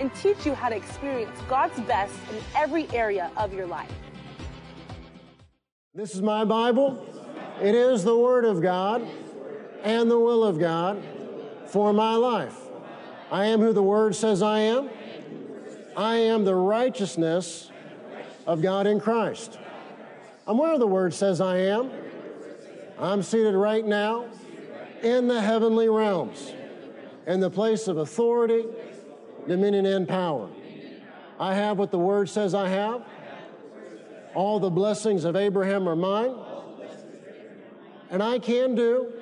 and teach you how to experience God's best in every area of your life. This is my Bible. It is the Word of God and the will of God for my life. I am who the Word says I am. I am the righteousness of God in Christ. I'm where the Word says I am. I'm seated right now in the heavenly realms, in the place of authority, dominion, and power. I have what the Word says I have. All the blessings of Abraham are mine. And I can do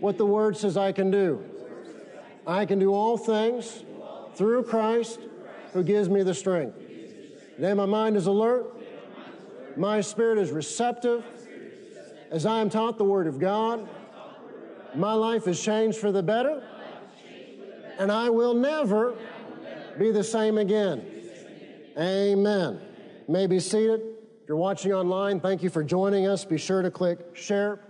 what the Word says I can do. I can do all things through Christ who gives me the strength. Today my mind is alert. My spirit is receptive. As I am taught the Word of God, my life is changed for the better, and I will never be the same again. Amen. You may be seated. If you're watching online, thank you for joining us. Be sure to click share.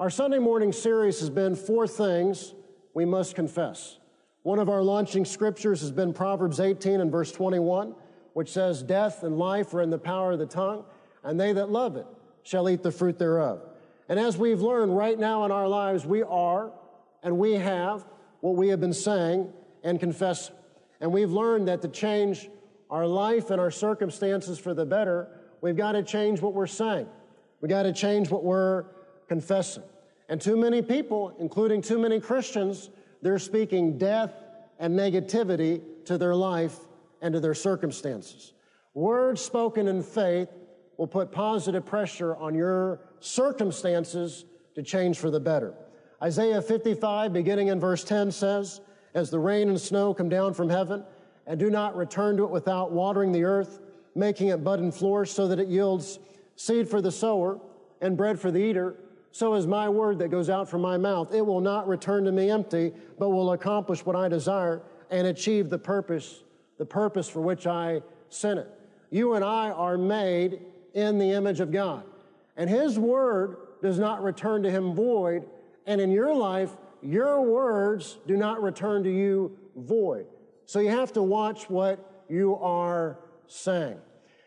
Our Sunday morning series has been Four Things We Must Confess. One of our launching scriptures has been Proverbs 18 and verse 21, which says, Death and life are in the power of the tongue, and they that love it shall eat the fruit thereof. And as we've learned right now in our lives, we are and we have what we have been saying and confessing. And we've learned that to change our life and our circumstances for the better, we've got to change what we're saying. We've got to change what we're confessing. And too many people, including too many Christians, they're speaking death and negativity to their life and to their circumstances. Words spoken in faith will put positive pressure on your circumstances to change for the better. Isaiah 55, beginning in verse 10, says, As the rain and snow come down from heaven, and do not return to it without watering the earth, making it bud and flourish, so that it yields seed for the sower and bread for the eater, so is my word that goes out from my mouth. It will not return to me empty, but will accomplish what I desire and achieve the purpose, the purpose for which I sent it. You and I are made in the image of God. And His word does not return to Him void. And in your life, your words do not return to you void. So you have to watch what you are saying.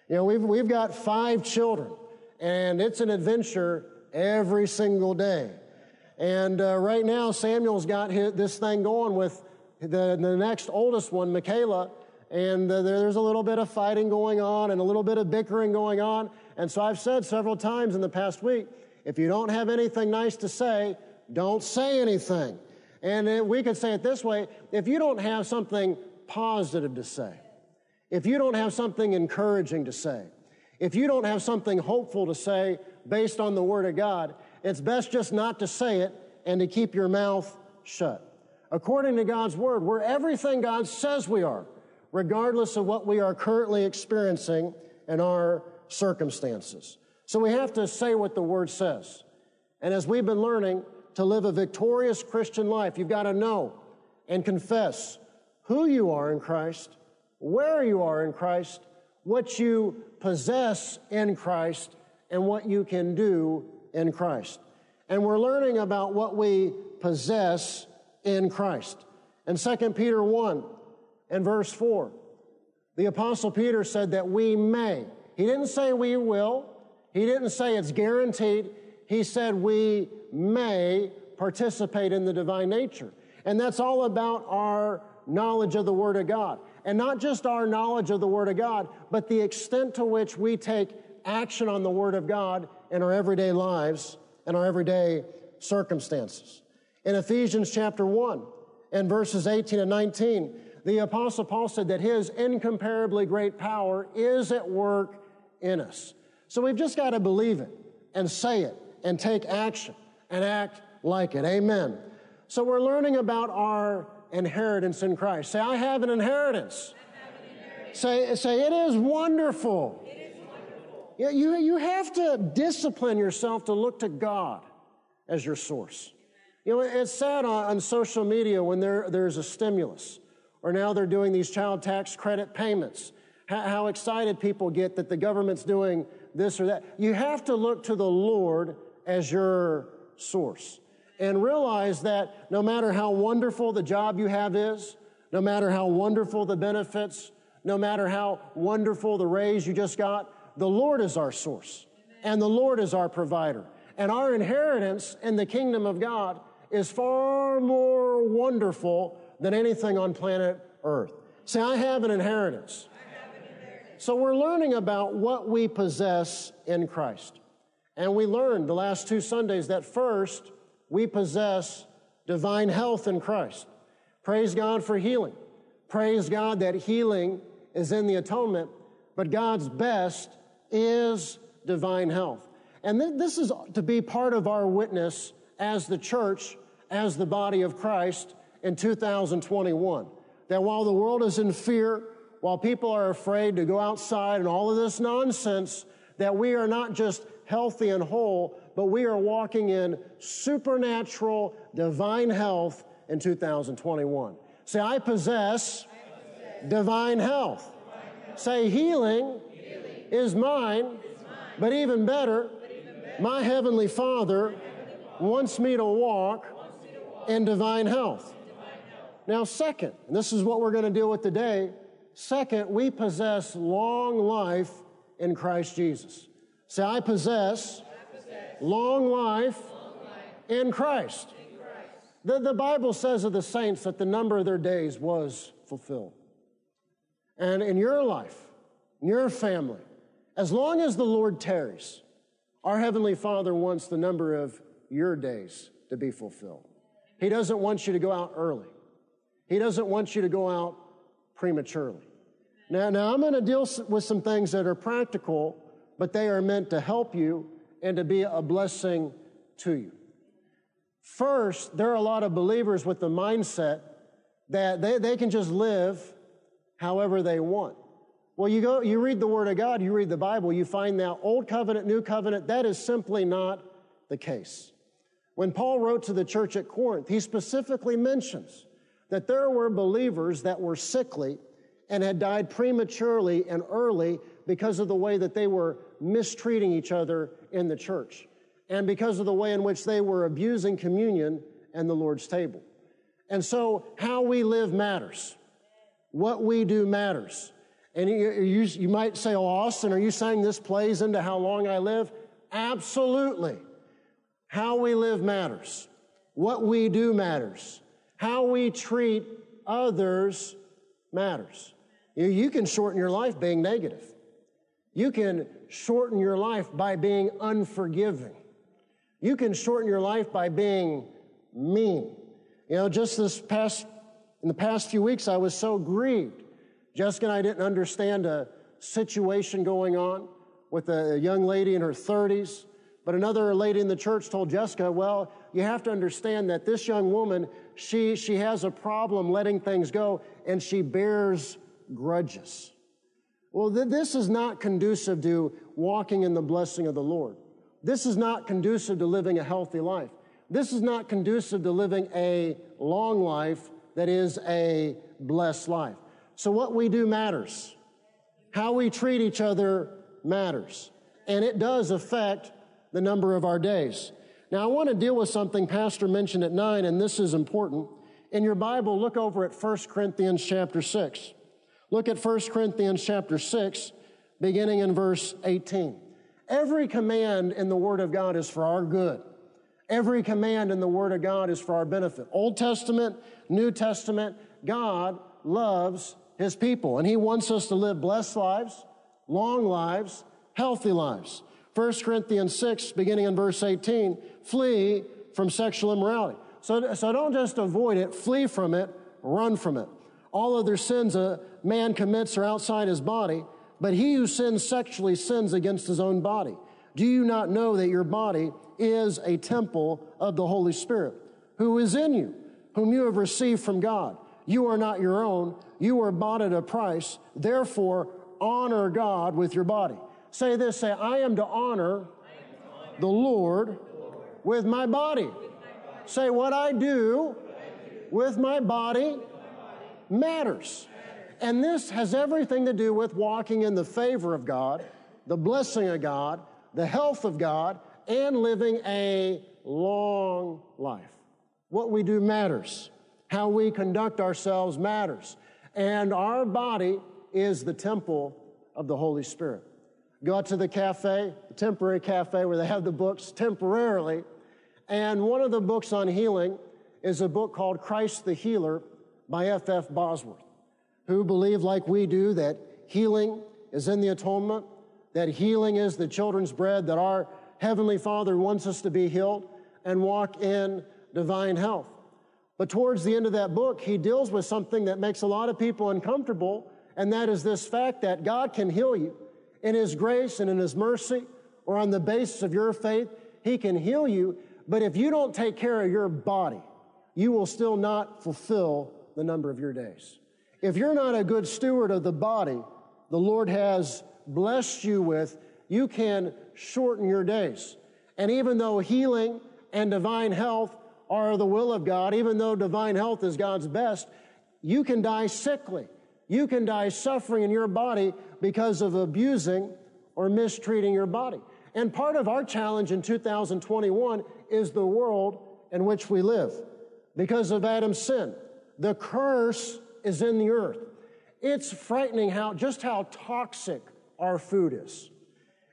You know, we've, we've got five children, and it's an adventure every single day. And uh, right now, Samuel's got his, this thing going with the, the next oldest one, Michaela, and uh, there's a little bit of fighting going on and a little bit of bickering going on. And so I've said several times in the past week if you don't have anything nice to say, don't say anything. And we could say it this way if you don't have something positive to say, if you don't have something encouraging to say, if you don't have something hopeful to say based on the Word of God, it's best just not to say it and to keep your mouth shut. According to God's Word, we're everything God says we are regardless of what we are currently experiencing in our circumstances. So we have to say what the Word says. And as we've been learning to live a victorious Christian life, you've got to know and confess who you are in Christ, where you are in Christ, what you possess in Christ, and what you can do in Christ. And we're learning about what we possess in Christ. In 2 Peter 1, and verse 4. The Apostle Peter said that we may. He didn't say we will, he didn't say it's guaranteed. He said we may participate in the divine nature. And that's all about our knowledge of the Word of God. And not just our knowledge of the Word of God, but the extent to which we take action on the Word of God in our everyday lives and our everyday circumstances. In Ephesians chapter 1 and verses 18 and 19, the Apostle Paul said that his incomparably great power is at work in us. So we've just got to believe it and say it and take action and act like it. Amen. So we're learning about our inheritance in Christ. Say, I have an inheritance. Say, say, it is wonderful. Yeah, you, you have to discipline yourself to look to God as your source. You know, it's sad on, on social media when there, there's a stimulus, or now they're doing these child tax credit payments. How, how excited people get that the government's doing this or that. You have to look to the Lord as your source and realize that no matter how wonderful the job you have is, no matter how wonderful the benefits, no matter how wonderful the raise you just got, the Lord is our source and the Lord is our provider. And our inheritance in the kingdom of God is far more wonderful than anything on planet Earth. Say, I have an inheritance. So we're learning about what we possess in Christ. And we learned the last two Sundays that first, we possess divine health in Christ. Praise God for healing. Praise God that healing is in the atonement, but God's best is divine health. And th- this is to be part of our witness as the church, as the body of Christ in 2021. That while the world is in fear, while people are afraid to go outside and all of this nonsense, that we are not just healthy and whole, but we are walking in supernatural divine health in 2021. Say, I possess, divine health. Say, healing, is mine, but even better, my heavenly Father wants me to walk in divine health. Now, second, and this is what we're going to deal with today. Second, we possess long life in Christ Jesus. Say, I possess, long, life in Christ. The, the Bible says of the saints that the number of their days was fulfilled. And in your life, in your family, as long as the Lord tarries, our Heavenly Father wants the number of your days to be fulfilled. He doesn't want you to go out early. He doesn't want you to go out prematurely. Now, now I'm going to deal with some things that are practical, but they are meant to help you and to be a blessing to you. First, there are a lot of believers with the mindset that they, they can just live however they want. Well, you go, you read the Word of God, you read the Bible, you find that Old Covenant, New Covenant, that is simply not the case. When Paul wrote to the church at Corinth, he specifically mentions that there were believers that were sickly and had died prematurely and early because of the way that they were mistreating each other in the church and because of the way in which they were abusing communion and the Lord's table. And so, how we live matters. What we do matters. And you, you, you might say, Oh, Austin, are you saying this plays into how long I live? Absolutely. How we live matters. What we do matters. How we treat others matters. You, you can shorten your life being negative. You can shorten your life by being unforgiving. You can shorten your life by being mean. You know, just this past, in the past few weeks, I was so grieved Jessica and I didn't understand a situation going on with a young lady in her 30s. But another lady in the church told Jessica, well, you have to understand that this young woman, she, she has a problem letting things go and she bears grudges. Well, th- this is not conducive to walking in the blessing of the Lord. This is not conducive to living a healthy life. This is not conducive to living a long life that is a blessed life. So what we do matters. How we treat each other matters. And it does affect the number of our days. Now, I want to deal with something Pastor mentioned at 9, and this is important. In your Bible, look over at 1 Corinthians chapter 6. Look at 1 Corinthians chapter 6, beginning in verse 18. Every command in the Word of God is for our good. Every command in the Word of God is for our benefit. Old Testament, New Testament, God loves his people. And he wants us to live blessed lives, long lives, healthy lives. 1 Corinthians 6, beginning in verse 18, flee from sexual immorality. So, so don't just avoid it, flee from it, run from it. All other sins a man commits are outside his body, but he who sins sexually sins against his own body. Do you not know that your body is a temple of the Holy Spirit, who is in you, whom you have received from God? You are not your own. You were bought at a price. Therefore, honor God with your body. Say this, say, I am to honor the Lord with my body. Say, what I do with my body matters. And this has everything to do with walking in the favor of God, the blessing of God, the health of God, and living a long life. What we do matters. How we conduct ourselves matters. And our body is the temple of the Holy Spirit. Go out to the cafe, the temporary cafe where they have the books temporarily. And one of the books on healing is a book called Christ the Healer by F.F. F. Bosworth, who believe, like we do, that healing is in the atonement, that healing is the children's bread, that our Heavenly Father wants us to be healed and walk in divine health. But towards the end of that book, he deals with something that makes a lot of people uncomfortable, and that is this fact that God can heal you in His grace and in His mercy, or on the basis of your faith, He can heal you. But if you don't take care of your body, you will still not fulfill the number of your days. If you're not a good steward of the body the Lord has blessed you with, you can shorten your days. And even though healing and divine health are the will of God, even though divine health is God's best, you can die sickly. You can die suffering in your body because of abusing or mistreating your body. And part of our challenge in 2021 is the world in which we live because of Adam's sin. The curse is in the earth. It's frightening how, just how toxic our food is.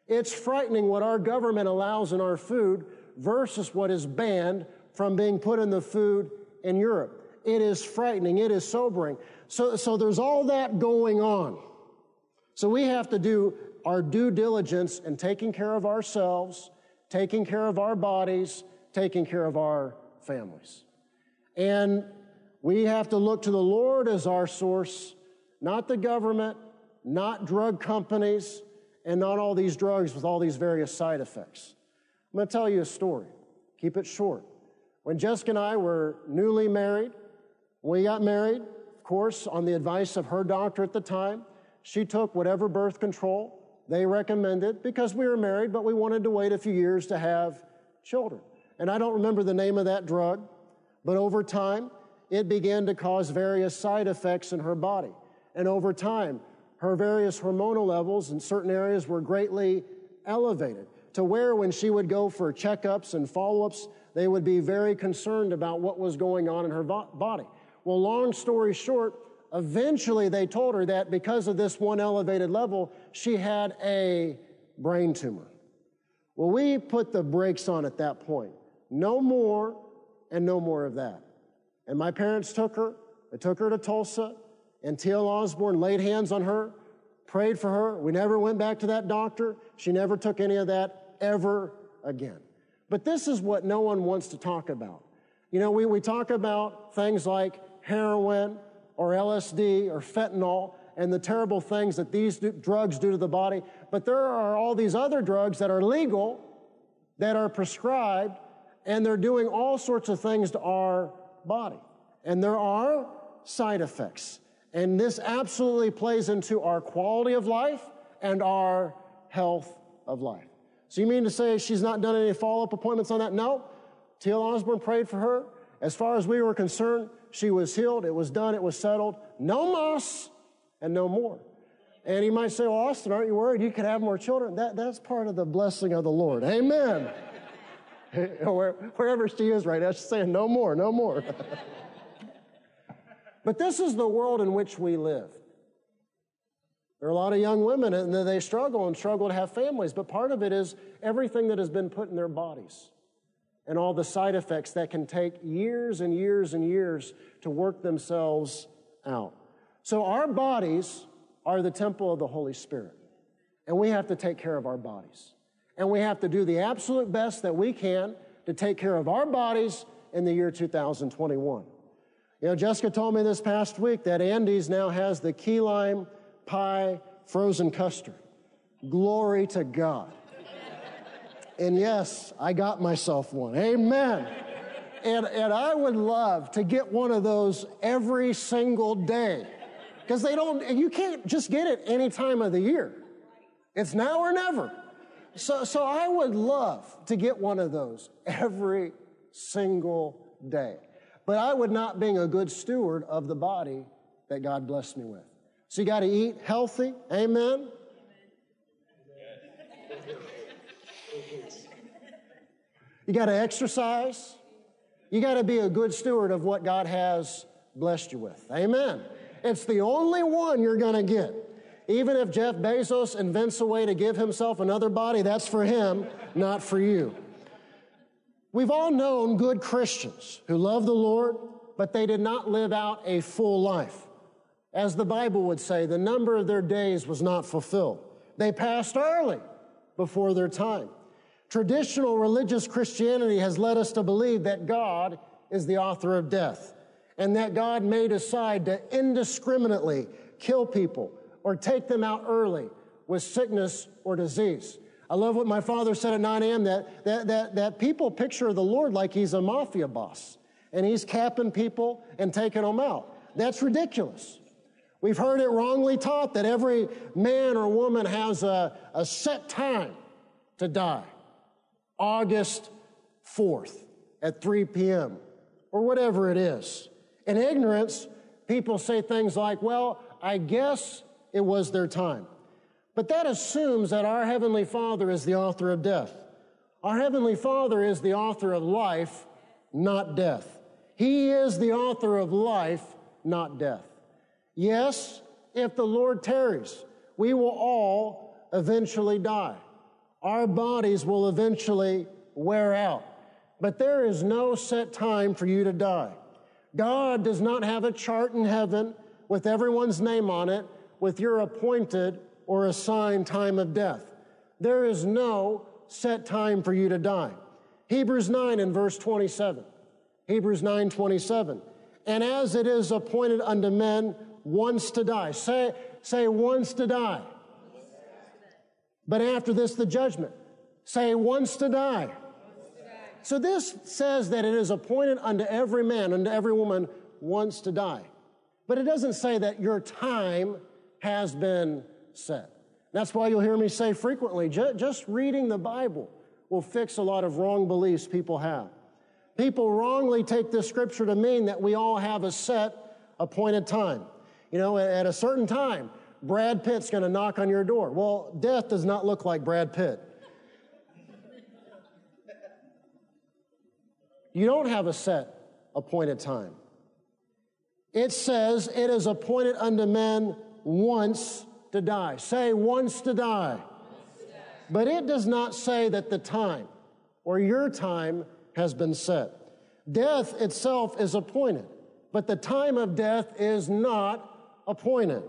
It's frightening what our government allows in our food versus what is banned from being put in the food in Europe. It is frightening. It is sobering. So, so there's all that going on. So we have to do our due diligence in taking care of ourselves, taking care of our bodies, taking care of our families. And we have to look to the Lord as our source, not the government, not drug companies, and not all these drugs with all these various side effects. I'm going to tell you a story. Keep it short. When Jessica and I were newly married, we got married, of course, on the advice of her doctor at the time. She took whatever birth control they recommended because we were married, but we wanted to wait a few years to have children. And I don't remember the name of that drug, but over time, it began to cause various side effects in her body. And over time, her various hormonal levels in certain areas were greatly elevated to where when she would go for checkups and follow ups, they would be very concerned about what was going on in her body. Well, long story short, eventually they told her that because of this one elevated level, she had a brain tumor. Well, we put the brakes on at that point. No more and no more of that. And my parents took her, they took her to Tulsa, and T.L. Osborn laid hands on her, prayed for her. We never went back to that doctor. She never took any of that ever again. But this is what no one wants to talk about. You know, we, we talk about things like heroin or LSD or fentanyl and the terrible things that these do, drugs do to the body, but there are all these other drugs that are legal, that are prescribed, and they're doing all sorts of things to our body. And there are side effects. And this absolutely plays into our quality of life and our health of life. So you mean to say she's not done any follow-up appointments on that? No. T.L. Osborn prayed for her. As far as we were concerned, she was healed. It was done. It was settled. No mas and no more. And you might say, well, Austin, aren't you worried you could have more children? That, that's part of the blessing of the Lord. Amen. Wherever she is right now, she's saying, no more, no more. but this is the world in which we live. There are a lot of young women and they struggle and struggle to have families, but part of it is everything that has been put in their bodies and all the side effects that can take years and years and years to work themselves out. So our bodies are the temple of the Holy Spirit, and we have to take care of our bodies. And we have to do the absolute best that we can to take care of our bodies in the year 2021. You know, Jessica told me this past week that Andy's now has the key lime pie frozen custard. Glory to God. And yes, I got myself one. Amen. and, and I would love to get one of those every single day. Because they don't, you can't just get it any time of the year. It's now or never. So, so I would love to get one of those every single day. But I would not being a good steward of the body that God blessed me with. So you got to eat healthy. Amen. You got to exercise. You got to be a good steward of what God has blessed you with. Amen. It's the only one you're going to get. Even if Jeff Bezos invents a way to give himself another body, that's for him, not for you. We've all known good Christians who love the Lord, but they did not live out a full life. As the Bible would say, the number of their days was not fulfilled. They passed early before their time. Traditional religious Christianity has led us to believe that God is the author of death and that God may decide to indiscriminately kill people or take them out early with sickness or disease. I love what my father said at 9 a.m. That, that, that, that people picture the Lord like he's a mafia boss and he's capping people and taking them out. That's ridiculous. We've heard it wrongly taught that every man or woman has a, a set time to die. August 4th at 3 p.m. or whatever it is. In ignorance, people say things like, well, I guess it was their time. But that assumes that our Heavenly Father is the author of death. Our Heavenly Father is the author of life, not death. He is the author of life, not death. Yes, if the Lord tarries, we will all eventually die. Our bodies will eventually wear out. But there is no set time for you to die. God does not have a chart in heaven with everyone's name on it with your appointed or assigned time of death. There is no set time for you to die. Hebrews 9 and verse 27. Hebrews 9 27. And as it is appointed unto men once to die. Say, say once to die. But after this, the judgment. Say once to die. So this says that it is appointed unto every man, unto every woman once to die. But it doesn't say that your time has been set. That's why you'll hear me say frequently just reading the Bible will fix a lot of wrong beliefs people have. People wrongly take this scripture to mean that we all have a set appointed time. You know, at a certain time, Brad Pitt's going to knock on your door. Well, death does not look like Brad Pitt. You don't have a set appointed time. It says it is appointed unto men once to die. Say once to die. But it does not say that the time or your time has been set. Death itself is appointed, but the time of death is not appointed.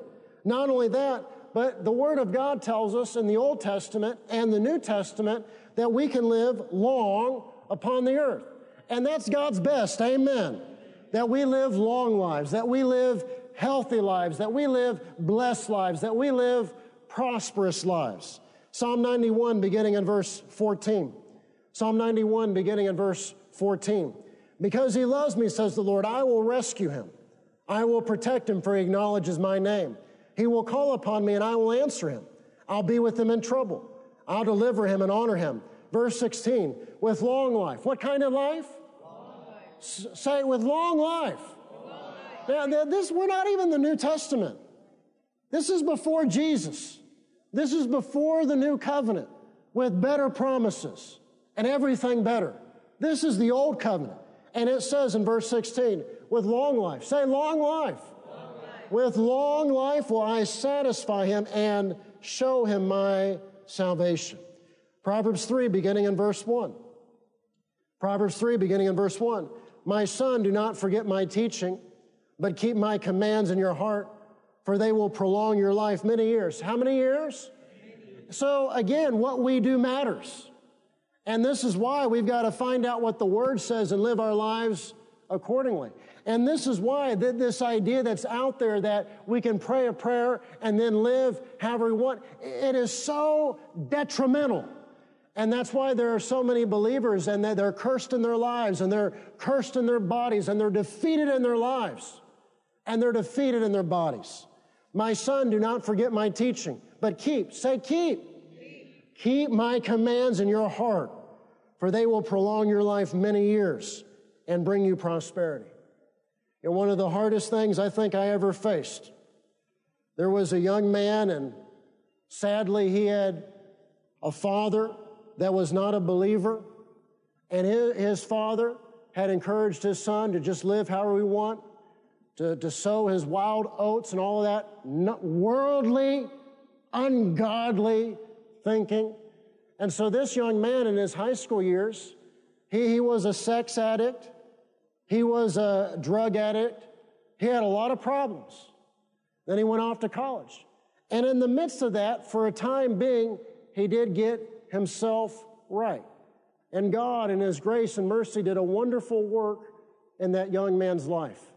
Not only that, but the Word of God tells us in the Old Testament and the New Testament that we can live long upon the earth. And that's God's best. Amen. That we live long lives, that we live healthy lives, that we live blessed lives, that we live prosperous lives. Psalm 91, beginning in verse 14. Psalm 91, beginning in verse 14. Because he loves me, says the Lord, I will rescue him. I will protect him, for he acknowledges my name. He will call upon me, and I will answer him. I'll be with him in trouble. I'll deliver him and honor him. Verse 16, with long life. What kind of life? life. S- say, with long life. Now, this, we're not even the New Testament. This is before Jesus. This is before the new covenant with better promises and everything better. This is the old covenant. And it says in verse 16, with long life. Say, long life. long life. With long life will I satisfy him and show him my salvation. Proverbs 3, beginning in verse 1. Proverbs 3, beginning in verse 1. My son, do not forget my teaching but keep my commands in your heart, for they will prolong your life many years. How many years? So again, what we do matters. And this is why we've got to find out what the Word says and live our lives accordingly. And this is why this idea that's out there that we can pray a prayer and then live however we want, it is so detrimental And that's why there are so many believers and they're cursed in their lives and they're cursed in their bodies and they're defeated in their lives and they're defeated in their bodies. My son, do not forget my teaching, but keep, say keep. Keep, keep my commands in your heart, for they will prolong your life many years and bring you prosperity. And one of the hardest things I think I ever faced, there was a young man and sadly he had a father that was not a believer, and his, his father had encouraged his son to just live however he want, to, to sow his wild oats and all of that worldly, ungodly thinking. And so this young man in his high school years, he, he was a sex addict, he was a drug addict, he had a lot of problems. Then he went off to college. And in the midst of that, for a time being, he did get himself right. And God, in His grace and mercy, did a wonderful work in that young man's life.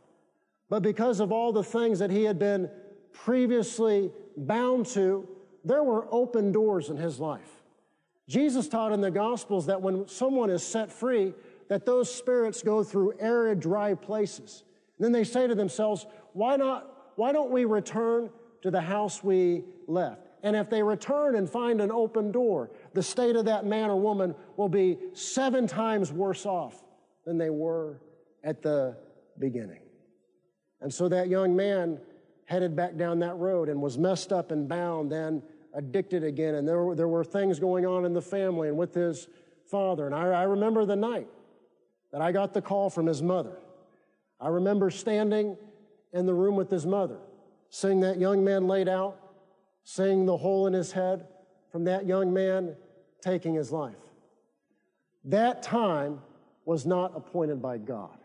But because of all the things that he had been previously bound to, there were open doors in his life. Jesus taught in the Gospels that when someone is set free, that those spirits go through arid, dry places. And then they say to themselves, why not, why don't we return to the house we left? And if they return and find an open door, the state of that man or woman will be seven times worse off than they were at the beginning. And so that young man headed back down that road and was messed up and bound, then addicted again. And there were, there were things going on in the family and with his father. And I, I remember the night that I got the call from his mother. I remember standing in the room with his mother, seeing that young man laid out, seeing the hole in his head from that young man taking his life. That time was not appointed by God.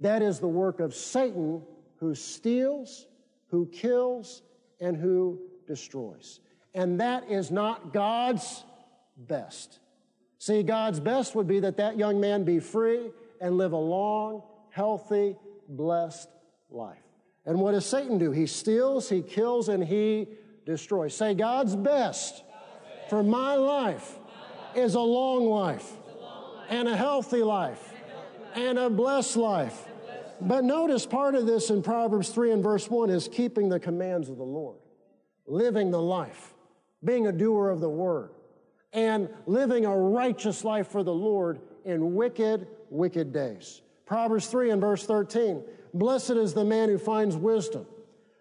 That is the work of Satan who steals, who kills, and who destroys. And that is not God's best. See, God's best would be that that young man be free and live a long, healthy, blessed life. And what does Satan do? He steals, he kills, and he destroys. Say, God's best for my life is a long life and a healthy life and a blessed life. But notice part of this in Proverbs 3 and verse 1 is keeping the commands of the Lord, living the life, being a doer of the word, and living a righteous life for the Lord in wicked, wicked days. Proverbs 3 and verse 13 Blessed is the man who finds wisdom,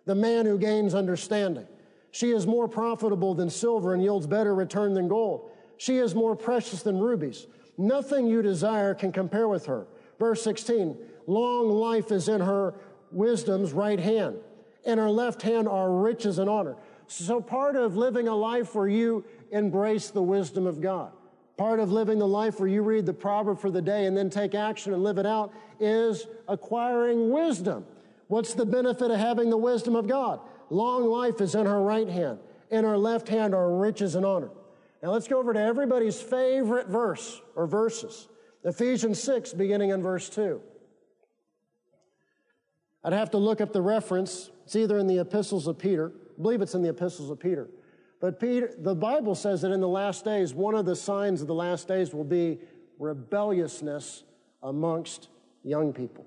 the man who gains understanding. She is more profitable than silver and yields better return than gold. She is more precious than rubies. Nothing you desire can compare with her. Verse 16, long life is in her wisdom's right hand. In her left hand are riches and honor. So part of living a life where you embrace the wisdom of God, part of living the life where you read the proverb for the day and then take action and live it out is acquiring wisdom. What's the benefit of having the wisdom of God? Long life is in her right hand. In her left hand are riches and honor. Now let's go over to everybody's favorite verse or verses. Ephesians 6, beginning in verse 2. I'd have to look up the reference. It's either in the epistles of Peter. I believe it's in the epistles of Peter. But Peter, the Bible says that in the last days, one of the signs of the last days will be rebelliousness amongst young people.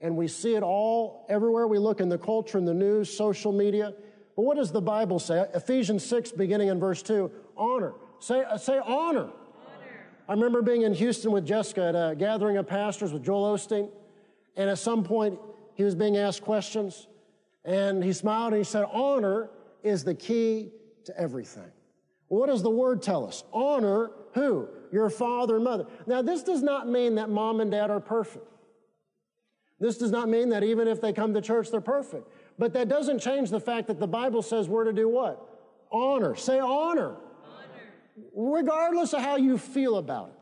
And we see it all everywhere we look in the culture, in the news, social media. But what does the Bible say? Ephesians 6, beginning in verse 2, honor. Say, say honor. I remember being in Houston with Jessica at a gathering of pastors with Joel Osteen. And at some point, he was being asked questions. And he smiled and he said, honor is the key to everything. what does the word tell us? Honor who? Your father and mother. Now, this does not mean that mom and dad are perfect. This does not mean that even if they come to church, they're perfect. But that doesn't change the fact that the Bible says we're to do what? Honor. Say honor. Regardless of how you feel about it.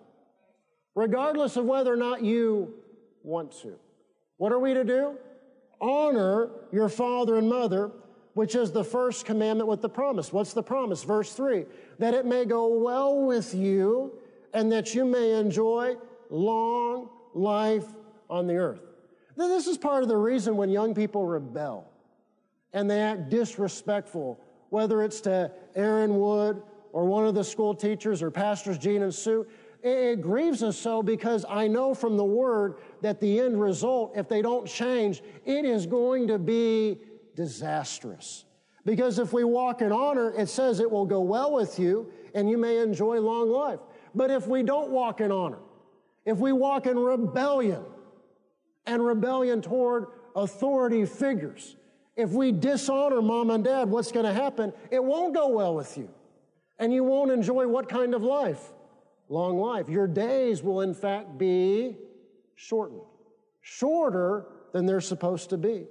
Regardless of whether or not you want to. What are we to do? Honor your father and mother, which is the first commandment with the promise. What's the promise? Verse 3 that it may go well with you and that you may enjoy long life on the earth. This is part of the reason when young people rebel and they act disrespectful, whether it's to Aaron Wood or one of the school teachers or pastors Gene and Sue. It grieves us so because I know from the word that the end result, if they don't change, it is going to be disastrous. Because if we walk in honor, it says it will go well with you and you may enjoy long life. But if we don't walk in honor, if we walk in rebellion and rebellion toward authority figures, if we dishonor mom and dad, what's going to happen? It won't go well with you. And you won't enjoy what kind of life? Long life. Your days will, in fact, be shortened, shorter than they're supposed to be.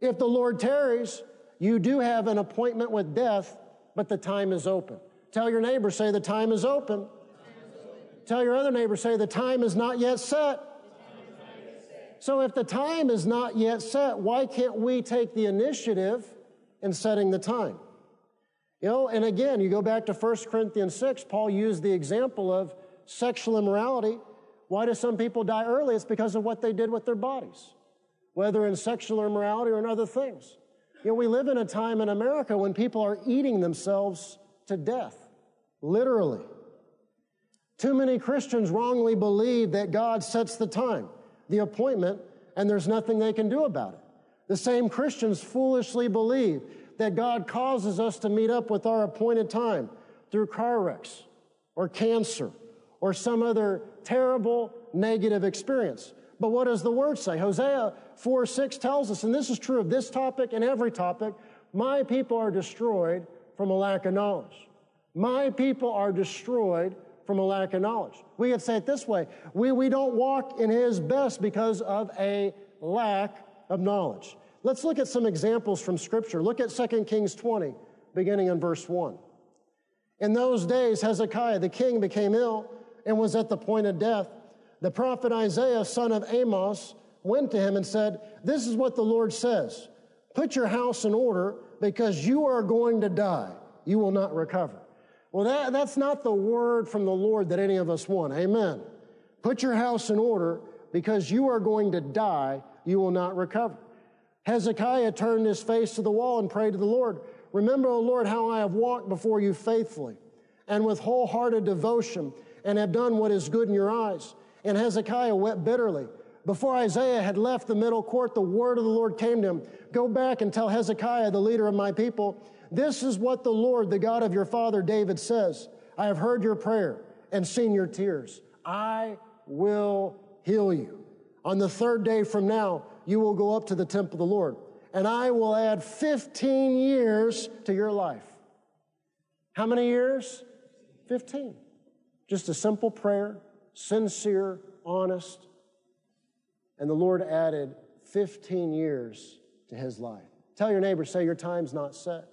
If the Lord tarries, you do have an appointment with death, but the time is open. Tell your neighbor, say, the time is open. Tell your other neighbor, say, the time is not yet set. So if the time is not yet set, why can't we take the initiative in setting the time? You know, and again, you go back to 1 Corinthians 6, Paul used the example of sexual immorality. Why do some people die early? It's because of what they did with their bodies, whether in sexual immorality or in other things. You know, we live in a time in America when people are eating themselves to death, literally. Too many Christians wrongly believe that God sets the time the appointment, and there's nothing they can do about it. The same Christians foolishly believe that God causes us to meet up with our appointed time through car wrecks or cancer or some other terrible negative experience. But what does the word say? Hosea 4 6 tells us, and this is true of this topic and every topic my people are destroyed from a lack of knowledge. My people are destroyed from a lack of knowledge. We could say it this way we, we don't walk in His best because of a lack of knowledge. Let's look at some examples from Scripture. Look at 2 Kings 20, beginning in verse 1. In those days, Hezekiah the king became ill and was at the point of death. The prophet Isaiah, son of Amos, went to him and said, This is what the Lord says Put your house in order because you are going to die. You will not recover. Well, that, that's not the word from the Lord that any of us want. Amen. Put your house in order because you are going to die. You will not recover. Hezekiah turned his face to the wall and prayed to the Lord. Remember, O Lord, how I have walked before you faithfully and with wholehearted devotion and have done what is good in your eyes. And Hezekiah wept bitterly. Before Isaiah had left the middle court, the word of the Lord came to him Go back and tell Hezekiah, the leader of my people, this is what the Lord, the God of your father David says I have heard your prayer and seen your tears. I will heal you. On the third day from now, you will go up to the temple of the Lord, and I will add 15 years to your life. How many years? 15. Just a simple prayer, sincere, honest. And the Lord added 15 years to his life. Tell your neighbor, say, Your time's not set.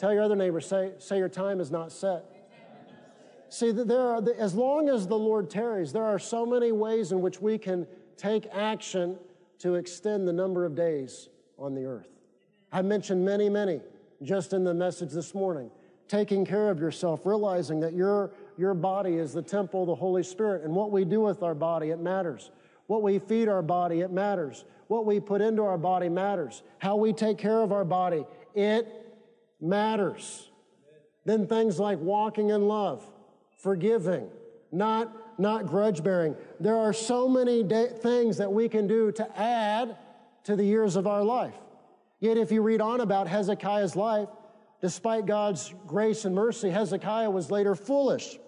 Tell your other neighbor, say, say your time is not set. See, there are, as long as the Lord tarries, there are so many ways in which we can take action to extend the number of days on the earth. I mentioned many, many just in the message this morning. Taking care of yourself, realizing that your, your body is the temple of the Holy Spirit, and what we do with our body, it matters. What we feed our body, it matters. What we put into our body matters. How we take care of our body, it matters. Then things like walking in love, forgiving, not, not grudge bearing. There are so many things that we can do to add to the years of our life. Yet, if you read on about Hezekiah's life, despite God's grace and mercy, Hezekiah was later foolish.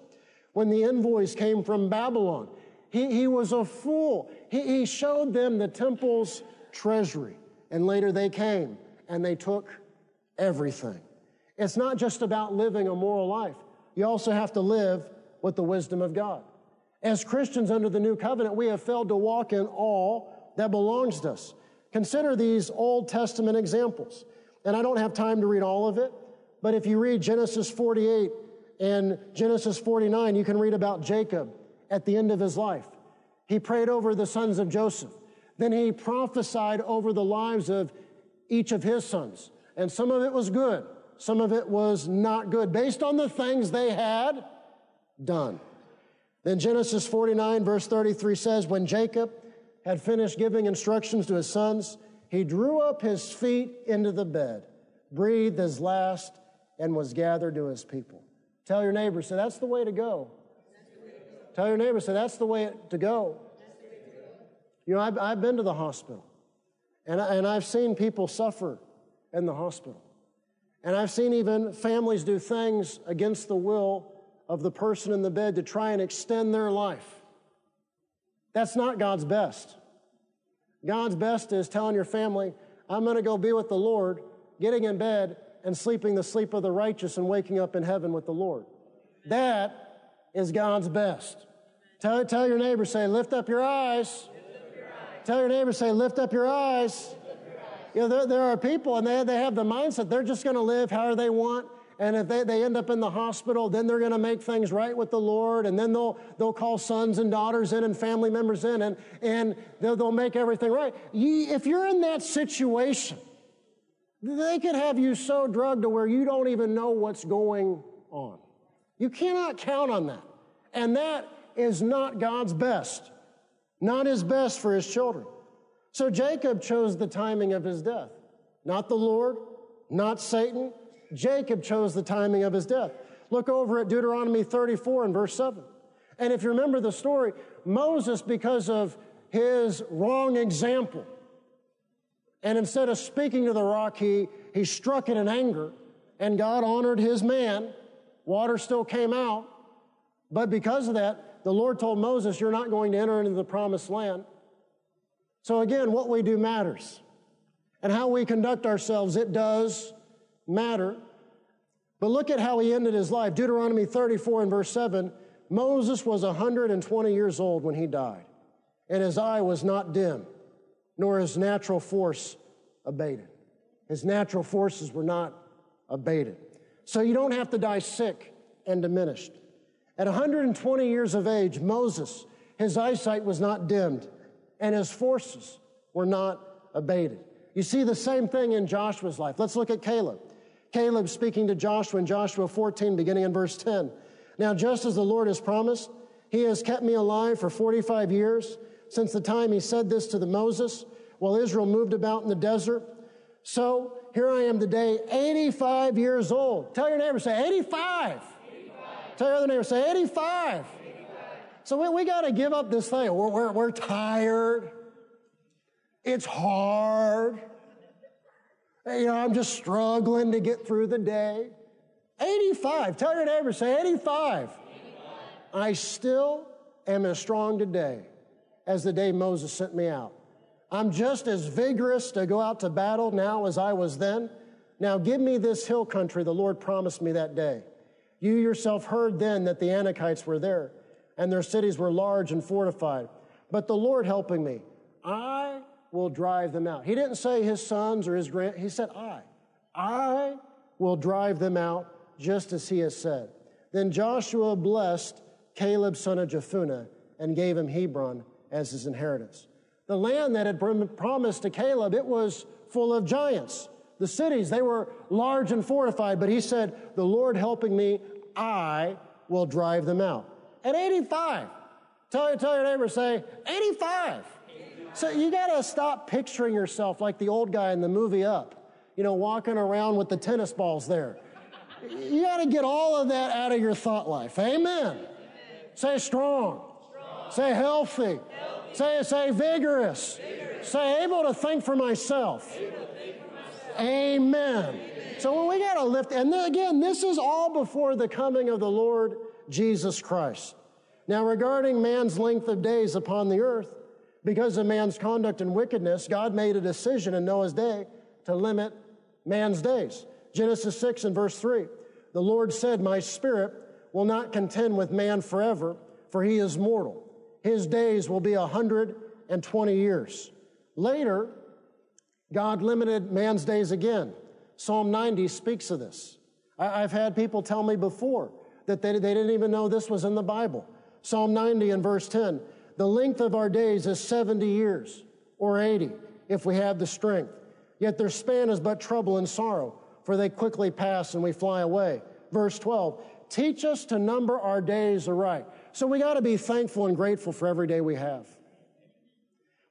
When the envoys came from Babylon, he, he was a fool. He, he showed them the temple's treasury, and later they came and they took everything. It's not just about living a moral life. You also have to live with the wisdom of God. As Christians under the new covenant, we have failed to walk in all that belongs to us. Consider these Old Testament examples. And I don't have time to read all of it, but if you read Genesis 48 and Genesis 49, you can read about Jacob at the end of his life. He prayed over the sons of Joseph. Then he prophesied over the lives of each of his sons and some of it was good, some of it was not good, based on the things they had done. Then Genesis 49, verse 33 says, When Jacob had finished giving instructions to his sons, he drew up his feet into the bed, breathed his last, and was gathered to his people. Tell your neighbor, say, that's the way to go. Tell your neighbor, say, that's the way to go. You know, I've, I've been to the hospital, and, I, and I've seen people suffer in the hospital. And I've seen even families do things against the will of the person in the bed to try and extend their life. That's not God's best. God's best is telling your family, I'm going to go be with the Lord, getting in bed and sleeping the sleep of the righteous and waking up in heaven with the Lord. That is God's best. Tell, tell your neighbor, say, lift up your eyes. Tell your neighbor, say, lift up your eyes. You know, there, there are people and they, they have the mindset they're just going to live however they want. And if they, they end up in the hospital, then they're going to make things right with the Lord. And then they'll, they'll call sons and daughters in and family members in and, and they'll, they'll make everything right. If you're in that situation, they could have you so drugged to where you don't even know what's going on. You cannot count on that. And that is not God's best, not his best for his children. So Jacob chose the timing of his death, not the Lord, not Satan. Jacob chose the timing of his death. Look over at Deuteronomy 34 and verse 7. And if you remember the story, Moses, because of his wrong example, and instead of speaking to the rock, he, he struck it in anger, and God honored his man. Water still came out. But because of that, the Lord told Moses, You're not going to enter into the promised land. So again, what we do matters. And how we conduct ourselves, it does matter. But look at how he ended his life. Deuteronomy 34 and verse 7 Moses was 120 years old when he died, and his eye was not dim, nor his natural force abated. His natural forces were not abated. So you don't have to die sick and diminished. At 120 years of age, Moses, his eyesight was not dimmed and his forces were not abated. You see the same thing in Joshua's life. Let's look at Caleb. Caleb speaking to Joshua in Joshua 14, beginning in verse 10. Now, just as the Lord has promised, he has kept me alive for 45 years since the time he said this to the Moses while Israel moved about in the desert. So here I am today, 85 years old. Tell your neighbor, say 85. Tell your other neighbor, say 85. 85. So we, we got to give up this thing. We're, we're, we're tired. It's hard. You know, I'm just struggling to get through the day. 85. Tell your neighbor, say 85. 85. I still am as strong today as the day Moses sent me out. I'm just as vigorous to go out to battle now as I was then. Now give me this hill country the Lord promised me that day. You yourself heard then that the Anakites were there, and their cities were large and fortified. But the Lord helping me, I will drive them out. He didn't say his sons or his grand, he said, I. I will drive them out just as he has said. Then Joshua blessed Caleb, son of Jephunneh, and gave him Hebron as his inheritance. The land that had been promised to Caleb, it was full of giants. The cities, they were large and fortified, but he said, The Lord helping me, I will drive them out. At 85, tell, tell your neighbor, say, 85. So you got to stop picturing yourself like the old guy in the movie Up, you know, walking around with the tennis balls there. You got to get all of that out of your thought life. Amen. Amen. Say strong. strong. Say healthy. healthy. Say, say vigorous. vigorous. Say able to think for myself. Amen. So we got to lift, and then again, this is all before the coming of the Lord Jesus Christ. Now, regarding man's length of days upon the earth, because of man's conduct and wickedness, God made a decision in Noah's day to limit man's days. Genesis 6 and verse 3. The Lord said, My spirit will not contend with man forever, for he is mortal. His days will be a 120 years. Later, God limited man's days again. Psalm 90 speaks of this. I, have had people tell me before that they, they didn't even know this was in the Bible. Psalm 90 and verse 10 The length of our days is 70 years or 80 if we have the strength. Yet their span is but trouble and sorrow, for they quickly pass and we fly away. Verse 12 Teach us to number our days aright. So we got to be thankful and grateful for every day we have.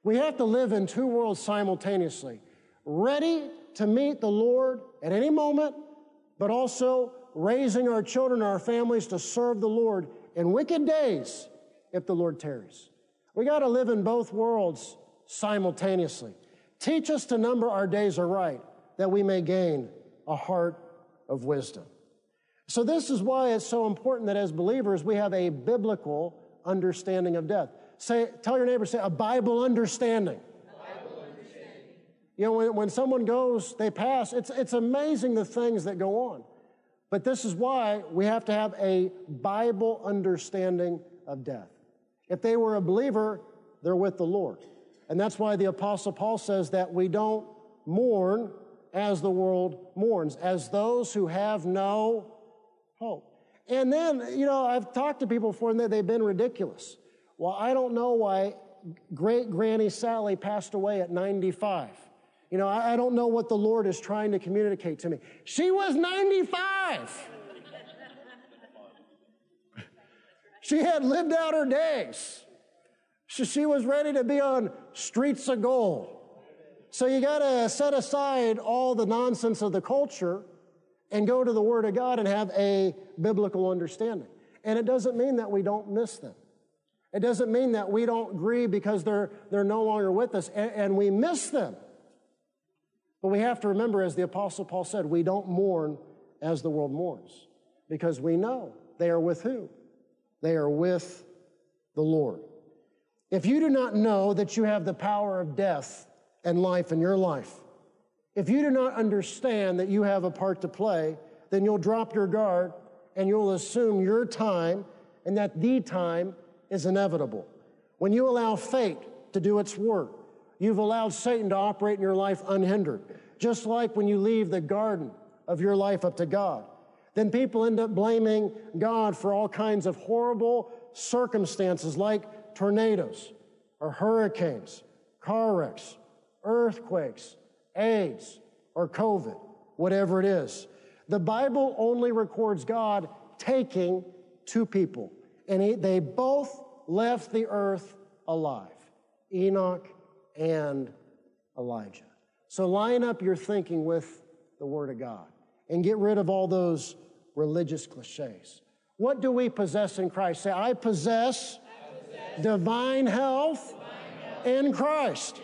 We have to live in two worlds simultaneously ready to meet the Lord at any moment but also raising our children, our families to serve the Lord in wicked days if the Lord tarries. We got to live in both worlds simultaneously. Teach us to number our days aright that we may gain a heart of wisdom. So, this is why it's so important that as believers we have a biblical understanding of death. Say, tell your neighbor, say, a Bible understanding. Bible understanding. You know, when, when someone goes, they pass, it's, it's amazing the things that go on. But this is why we have to have a Bible understanding of death. If they were a believer, they're with the Lord. And that's why the Apostle Paul says that we don't mourn as the world mourns, as those who have no hope. And then, you know, I've talked to people before and they've been ridiculous. Well, I don't know why great Granny Sally passed away at 95. You know, I, don't know what the Lord is trying to communicate to me. She was 95. She had lived out her days. She, she was ready to be on streets of gold. So you got to set aside all the nonsense of the culture and go to the Word of God and have a biblical understanding. And it doesn't mean that we don't miss them. It doesn't mean that we don't grieve because they're, they're no longer with us and, and we miss them. But we have to remember, as the Apostle Paul said, we don't mourn as the world mourns because we know they are with who? They are with the Lord. If you do not know that you have the power of death and life in your life, if you do not understand that you have a part to play, then you'll drop your guard and you'll assume your time and that the time is inevitable. When you allow fate to do its work, you've allowed Satan to operate in your life unhindered. Just like when you leave the garden of your life up to God. Then people end up blaming God for all kinds of horrible circumstances like tornadoes or hurricanes, car wrecks, earthquakes, AIDS, or COVID, whatever it is. The Bible only records God taking two people, and they both left the earth alive Enoch and Elijah. So line up your thinking with the Word of God and get rid of all those religious cliches. What do we possess in Christ? Say, I possess, I possess divine, health divine health in Christ.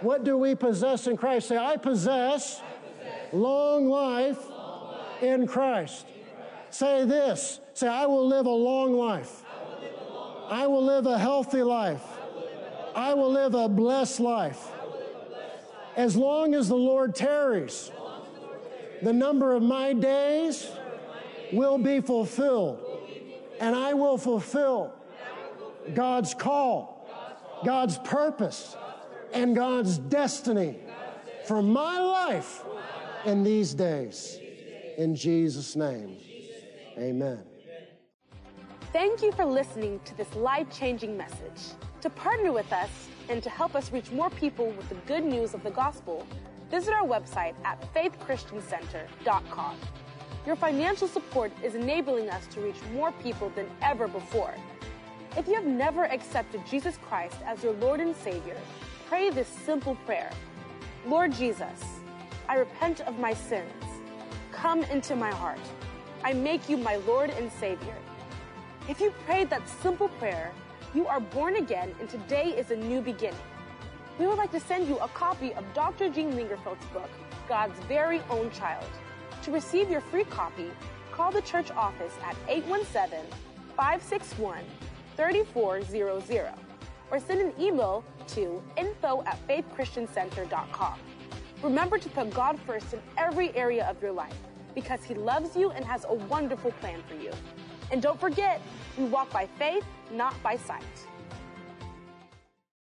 What do we possess in Christ? Say, I possess, I possess long, life long life in Christ. In Christ. Say this. Say, I will live a long life. I will live a healthy life. I will live a blessed life. As long as the Lord tarries, the number of my days will be fulfilled. And I will fulfill God's call, God's purpose and God's destiny for my life in these days. In Jesus' name, amen. Thank you for listening to this life changing message. To partner with us and to help us reach more people with the good news of the gospel, visit our website at faithchristiancenter.com. Your financial support is enabling us to reach more people than ever before. If you have never accepted Jesus Christ as your Lord and Savior, pray this simple prayer Lord Jesus, I repent of my sins. Come into my heart. I make you my Lord and Savior. If you prayed that simple prayer, you are born again and today is a new beginning. We would like to send you a copy of Dr. Gene Lingerfelt's book, God's Very Own Child. To receive your free copy, call the church office at 817 561 3400 or send an email to info at faithchristiancenter.com. Remember to put God first in every area of your life because He loves you and has a wonderful plan for you. And don't forget, we walk by faith, not by sight.